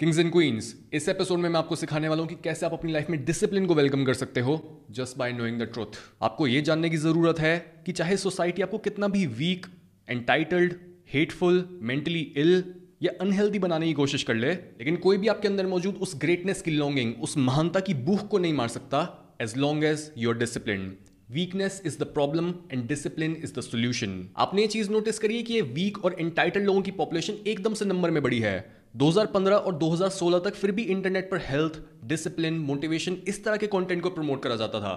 Kings and queens इस episode में मैं आपको सिखाने वाला हूँ कि कैसे आप अपनी लाइफ में डिसिप्लिन को वेलकम कर सकते हो just by knowing the truth आपको यह जानने की ज़रूरत है कि चाहे सोसाइटी आपको कितना भी weak entitled hateful mentally ill या अनहेल्दी बनाने की कोशिश कर ले, लेकिन कोई भी आपके अंदर मौजूद उस ग्रेटनेस की लॉन्गिंग उस महानता की भूख को नहीं मार सकता as long as your discipline weakness is the problem and discipline is the solution आपने ये चीज़ नोटिस करी है कि ये वीक और एंटाइटल लोगों की पॉपुलेशन एकदम से नंबर में बड़ी है। 2015 और 2016 तक फिर भी इंटरनेट पर हेल्थ डिसिप्लिन मोटिवेशन इस तरह के कंटेंट को प्रमोट करा जाता था।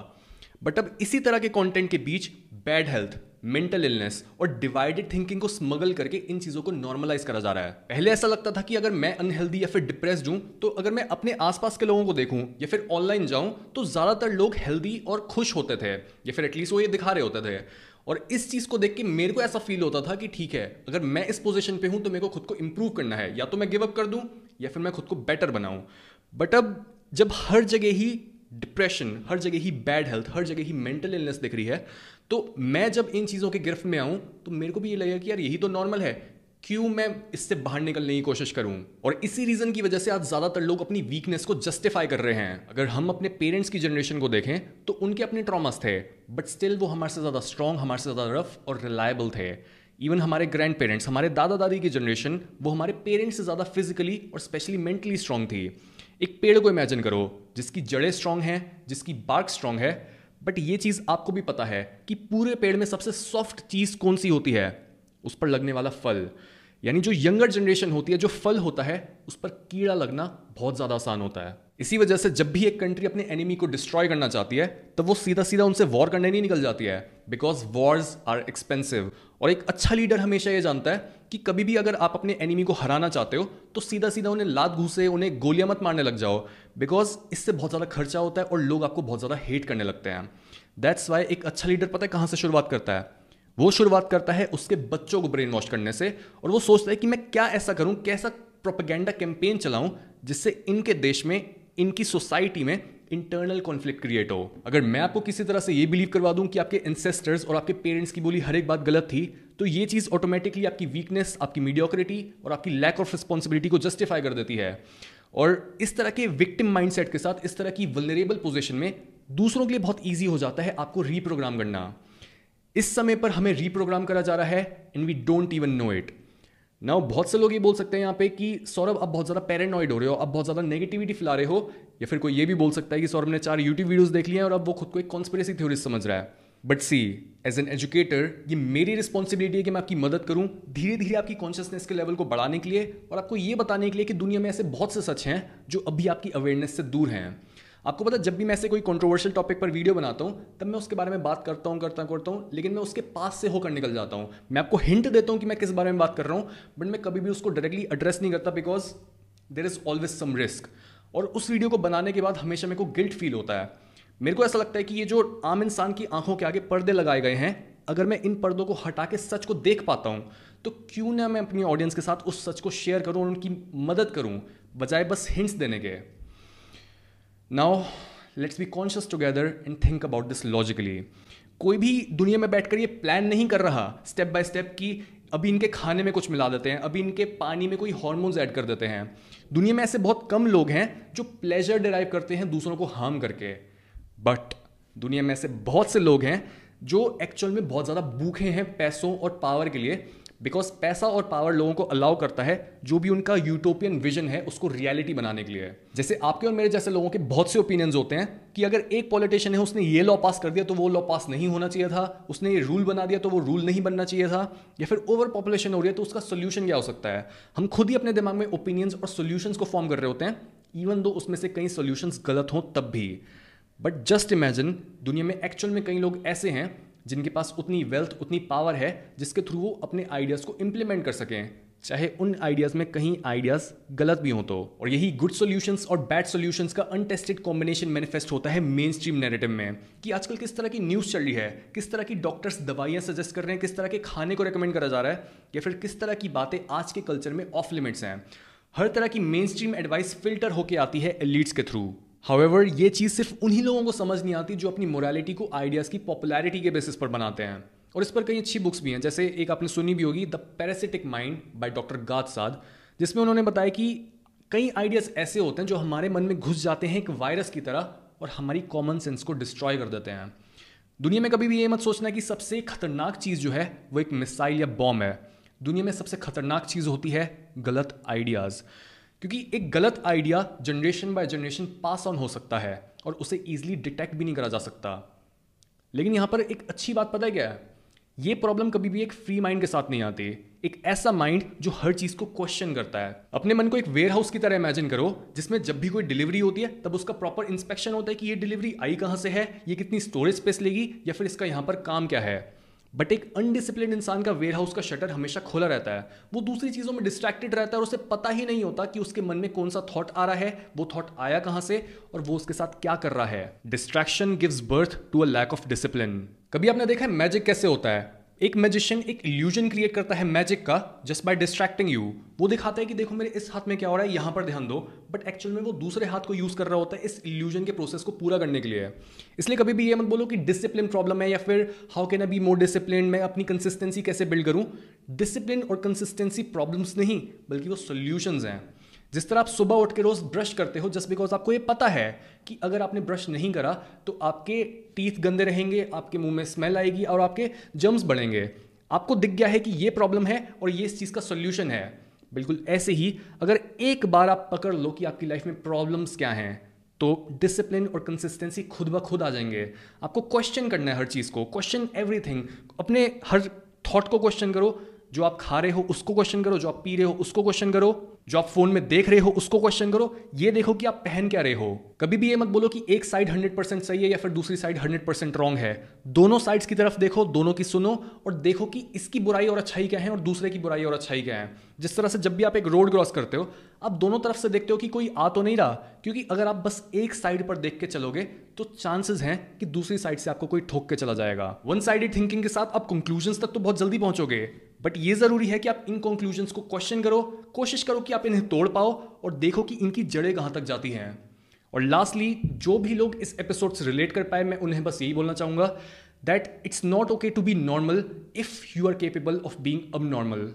बट अब इसी तरह के कंटेंट के बीच बैड हेल्थ मेंटल इलनेस और डिवाइडेड थिंकिंग को स्मगल करके इन चीज़ों को नॉर्मलाइज करा जा रहा है। पहले ऐसा लगता था कि अगर मैं अनहेल्दी या फिर डिप्रेस्ड हूँ तो अगर मैं अपने आसपास के लोगों को देखूँ या फिर ऑनलाइन जाऊँ तो ज़्यादातर लोग हेल्दी और खुश होते थे, या फिर एटलीस्ट वो ये दिखा रहे होते थे। और इस चीज़ को देख के मेरे को ऐसा फील होता था कि ठीक है, अगर मैं इस पोजिशन पे हूँ तो मेरे को खुद को इम्प्रूव करना है। या तो मैं गिव अप कर दूँ, या फिर मैं खुद को बेटर बनाऊँ। बट अब जब हर जगह ही डिप्रेशन हर जगह ही बैड हेल्थ हर जगह ही मेंटल इलनेस दिख रही है तो मैं जब इन चीज़ों के गिरफ्त में आऊँ तो मेरे को भी ये लगेगा कि यार यही तो नॉर्मल है। क्यों मैं इससे बाहर निकलने की कोशिश करूँ? और इसी रीजन की वजह से आज ज़्यादातर लोग अपनी वीकनेस को जस्टिफाई कर रहे हैं। अगर हम अपने पेरेंट्स की जनरेशन को देखें तो उनके अपने ट्रॉमास थे बट स्टिल वो हमारे से ज़्यादा स्ट्रांग हमारे से ज़्यादा रफ और रिलायबल थे। इवन हमारे ग्रैंड पेरेंट्स हमारे दादा दादी की जनरेशन वो हमारे पेरेंट्स से ज़्यादा फिजिकली और स्पेशली मेंटली स्ट्रांग थी। एक पेड़ को इमेजिन करो, जिसकी जड़ें स्ट्रांग हैं, जिसकी बार्क स्ट्रांग है बट ये चीज़ आपको भी पता है कि पूरे पेड़ में सबसे सॉफ्ट चीज़ कौन सी होती है? उस पर लगने वाला फल। यानी जो यंगर जनरेशन होती है, जो फल होता है, उस पर कीड़ा लगना बहुत ज़्यादा आसान होता है। इसी वजह से जब भी एक कंट्री अपने एनिमी को डिस्ट्रॉय करना चाहती है तब वो सीधा सीधा उनसे वॉर करने नहीं निकल जाती है बिकॉज़ वॉर्स आर एक्सपेंसिव और एक अच्छा लीडर हमेशा ये जानता है कि कभी भी अगर आप अपने एनिमी को हराना चाहते हो तो सीधा सीधा उन्हें लात घूसे, उन्हें गोलियाँ मत मारने लग जाओ बिकॉज़ इससे बहुत ज़्यादा खर्चा होता है और लोग आपको बहुत ज़्यादा हेट करने लगते हैं। दैट्स वाई एक अच्छा लीडर पता है कहाँ से शुरुआत करता है? वो शुरुआत करता है उसके बच्चों को ब्रेन वॉश करने से और वो सोचता है कि मैं क्या ऐसा करूँ, कैसा प्रोपेगेंडा कैंपेन चलाऊं जिससे इनके देश में, इनकी सोसाइटी में इंटरनल कॉन्फ्लिक्ट क्रिएट हो। अगर मैं आपको किसी तरह से ये बिलीव करवा दूँ कि आपके इंसेस्टर्स और आपके पेरेंट्स की बोली हर एक बात गलत थी तो ये चीज़ ऑटोमेटिकली आपकी वीकनेस आपकी मीडियोक्रिटी और आपकी लैक ऑफ़ रिस्पॉन्सिबिलिटी को जस्टिफाई कर देती है। और इस तरह के विक्टिम माइंडसेट के साथ, इस तरह की वनरेबल पोजिशन में दूसरों के लिए बहुत ईजी हो जाता है आपको रीप्रोग्राम करना। इस समय पर हमें रीप्रोग्राम करा जा रहा है and we don't even know it ना बहुत से लोग ये बोल सकते हैं यहाँ पे कि, सौरभ अब बहुत ज़्यादा पैरानॉइड हो रहे हो अब बहुत ज़्यादा नेगेटिविटी फैला रहे हो, या फिर कोई ये भी बोल सकता है कि, सौरभ ने चार यूट्यूब वीडियोस देख लिए हैं, और अब वो खुद को एक कॉन्स्परेसी थ्योरी समझ रहा है. But see as an educator ये मेरी रिस्पॉन्सिबिलिटी है कि मैं आपकी मदद करूँ धीरे धीरे आपकी कॉन्शियसनेस के लेवल को बढ़ाने के लिए, और आपको ये बताने के लिए कि दुनिया में ऐसे बहुत से सच हैं, जो अभी आपकी अवेयरनेस से दूर हैं। आपको पता जब भी मैं ऐसे कोई कंट्रोवर्शियल टॉपिक पर वीडियो बनाता हूँ, तब मैं उसके बारे में बात करता हूँ, करता करता हूँ, लेकिन मैं उसके पास से होकर निकल जाता हूँ। मैं आपको हिंट देता हूँ कि मैं किस बारे में बात कर रहा हूँ बट मैं कभी भी उसको डायरेक्टली एड्रेस नहीं करता because there is always some risk और उस वीडियो को बनाने के बाद हमेशा मेरे को गिल्ट फील होता है। मेरे को ऐसा लगता है कि ये जो आम इंसान की आँखों के आगे पर्दे लगाए गए हैं, अगर मैं इन पर्दों को हटा के सच को देख पाता हूँ तो क्यों ना मैं अपनी ऑडियंस के साथ उस सच को शेयर करूँ और उनकी मदद करूँ, बजाय बस हिंट्स देने के। Now let's be conscious together and think about this logically कोई भी दुनिया में बैठकर ये प्लान नहीं कर रहा स्टेप बाय स्टेप कि अभी इनके खाने में कुछ मिला देते हैं, अभी इनके पानी में कोई हॉर्मोन्स ऐड कर देते हैं। दुनिया में ऐसे बहुत कम लोग हैं जो प्लेजर डिराइव करते हैं दूसरों को हार्म करके। बट दुनिया में ऐसे बहुत से लोग हैं जो एक्चुअल में बहुत ज़्यादा भूखे हैं पैसों और पावर के लिए बिकॉज़ पैसा और पावर लोगों को अलाउ करता है, जो भी उनका यूटोपियन विजन है, उसको रियलिटी बनाने के लिए। जैसे आपके और मेरे जैसे लोगों के बहुत से ओपिनियंस होते हैं कि अगर एक पॉलिटिशियन है, उसने ये लॉ पास कर दिया तो वो लॉ पास नहीं होना चाहिए था। उसने ये रूल बना दिया तो वो रूल नहीं बनना चाहिए था। या फिर ओवर पॉपुलेशन हो रही है तो उसका सोल्यूशन क्या हो सकता है? हम खुद ही अपने दिमाग में ओपिनियंस और सोल्यूशंस को फॉर्म कर रहे होते हैं इवन दो उसमें से कई सोल्यूशंस गलत हों तब भी। बट जस्ट इमेजिन दुनिया में एक्चुअल में कई लोग ऐसे हैं जिनके पास उतनी वेल्थ उतनी पावर है, जिसके थ्रू वो अपने आइडियाज़ को इम्प्लीमेंट कर सकें। चाहे उन आइडियाज़ में कहीं आइडियाज़ गलत भी हों तो। और यही गुड सॉल्यूशंस और बैड सॉल्यूशंस का अनटेस्टेड कॉम्बिनेशन मैनिफेस्ट होता है मेन स्ट्रीम नैरेटिव में। कि आजकल किस तरह की न्यूज़ चल रही है, किस तरह की डॉक्टर्स दवाइयाँ सजेस्ट कर रहे हैं, किस तरह के खाने को रिकमेंड करा जा रहा है, या फिर किस तरह की बातें आज के कल्चर में ऑफ़ लिमिट्स हैं। हर तरह की मेन स्ट्रीम एडवाइस फ़िल्टर होकर आती है एलिट्स के थ्रू हाउएवर ये चीज़ सिर्फ़ उन्हीं लोगों को समझ नहीं आती जो अपनी मोरालिटी को आइडियाज़ की पॉपुलैरिटी के बेसिस पर बनाते हैं। और इस पर कई अच्छी बुक्स भी हैं, जैसे एक आपने सुनी भी होगी the parasitic mind by doctor Gad Saad जिसमें उन्होंने बताया कि कई आइडियाज़ ऐसे होते हैं जो हमारे मन में घुस जाते हैं एक वायरस की तरह और हमारी कॉमन सेंस को डिस्ट्रॉय कर देते हैं। दुनिया में कभी भी ये मत सोचना कि सबसे खतरनाक चीज़ जो है, वो एक मिसाइल या बॉम्ब है। दुनिया में सबसे खतरनाक चीज़ होती है गलत आइडियाज़ क्योंकि एक गलत idea generation by generation pass on हो सकता है और उसे ईजिली डिटेक्ट भी नहीं करा जा सकता। लेकिन यहाँ पर एक अच्छी बात पता है क्या है? ये प्रॉब्लम कभी भी एक फ्री माइंड के साथ नहीं आती। एक ऐसा माइंड जो हर चीज़ को क्वेश्चन करता है। अपने मन को एक वेयर हाउस की तरह इमेजिन करो, जिसमें जब भी कोई डिलीवरी होती है, तब उसका प्रॉपर इंस्पेक्शन होता है कि ये डिलीवरी आई कहाँ से है, ये कितनी स्टोरेज स्पेस लेगी, या फिर इसका यहाँ पर काम क्या है। बट एक अनडिसिप्लिन इंसान का वेयर हाउस का शटर हमेशा खोला रहता है। वो दूसरी चीज़ों में डिस्ट्रैक्टेड रहता है और उसे पता ही नहीं होता कि उसके मन में कौन सा थॉट आ रहा है, वो थॉट आया कहाँ से और वो उसके साथ क्या कर रहा है। Distraction gives birth to a lack of discipline कभी आपने देखा है मैजिक कैसे होता है? एक मैजिशियन एक इल्यूजन क्रिएट करता है मैजिक का जस्ट बाय डिस्ट्रैक्टिंग यू वो दिखाता है कि देखो मेरे इस हाथ में क्या हो रहा है, यहाँ पर ध्यान दो। बट एक्चुअल में वो दूसरे हाथ को यूज़ कर रहा होता है इस इल्यूजन के प्रोसेस को पूरा करने के लिए। इसलिए कभी भी ये मत बोलो कि डिसिप्लिन प्रॉब्लम है या फिर how can I be more discipline मैं अपनी कंसिस्टेंसी कैसे बिल्ड करूँ? डिसिप्लिन और कंसिस्टेंसी प्रॉब्लम्स नहीं, बल्कि वो सोल्यूशन हैं। जिस तरह आप सुबह उठ के रोज ब्रश करते हो जस्ट बिकॉज़ आपको ये पता है कि अगर आपने ब्रश नहीं करा तो आपके टीथ गंदे रहेंगे, आपके मुँह में स्मेल आएगी और आपके जम्स बढ़ेंगे। आपको दिख गया है कि ये प्रॉब्लम है और ये इस चीज़ का सोल्यूशन है। बिल्कुल ऐसे ही अगर एक बार आप पकड़ लो कि आपकी लाइफ में प्रॉब्लम्स क्या हैं तो डिसिप्लिन और कंसिस्टेंसी खुद ब खुद आ जाएँगे। आपको क्वेश्चन करना है हर चीज़ को क्वेश्चन एवरीथिंग अपने हर थॉट को क्वेश्चन करो, जो आप खा रहे हो उसको क्वेश्चन करो, जो आप पी रहे हो उसको क्वेश्चन करो। जो आप फ़ोन में देख रहे हो, उसको क्वेश्चन करो। ये देखो कि आप पहन क्या रहे हो। कभी भी ये मत बोलो कि एक साइड 100% सही है या फिर दूसरी साइड 100% रॉन्ग है। दोनों साइड्स की तरफ़ देखो, दोनों की सुनो और देखो कि इसकी बुराई और अच्छाई क्या है और दूसरे की बुराई और अच्छाई क्या है। जिस तरह से जब भी आप एक रोड क्रॉस करते हो, आप दोनों तरफ़ से देखते हो कि कोई आ तो नहीं रहा, क्योंकि अगर आप बस एक साइड पर देख के चलोगे तो चांसेस हैं कि दूसरी साइड से आपको कोई ठोक के चला जाएगा। वन साइडेड थिंकिंग के साथ आप कंक्लूजन तक तो बहुत जल्दी पहुंचोगे। बट ये ज़रूरी है कि आप इन कंक्लूजन्स को क्वेश्चन करो, कोशिश करो कि आप इन्हें तोड़ पाओ और देखो कि इनकी जड़ें कहाँ तक जाती हैं। और लास्टली जो भी लोग इस एपिसोड से रिलेट कर पाए, मैं उन्हें बस यही बोलना चाहूँगा that it's not okay to be normal if you are capable of being abnormal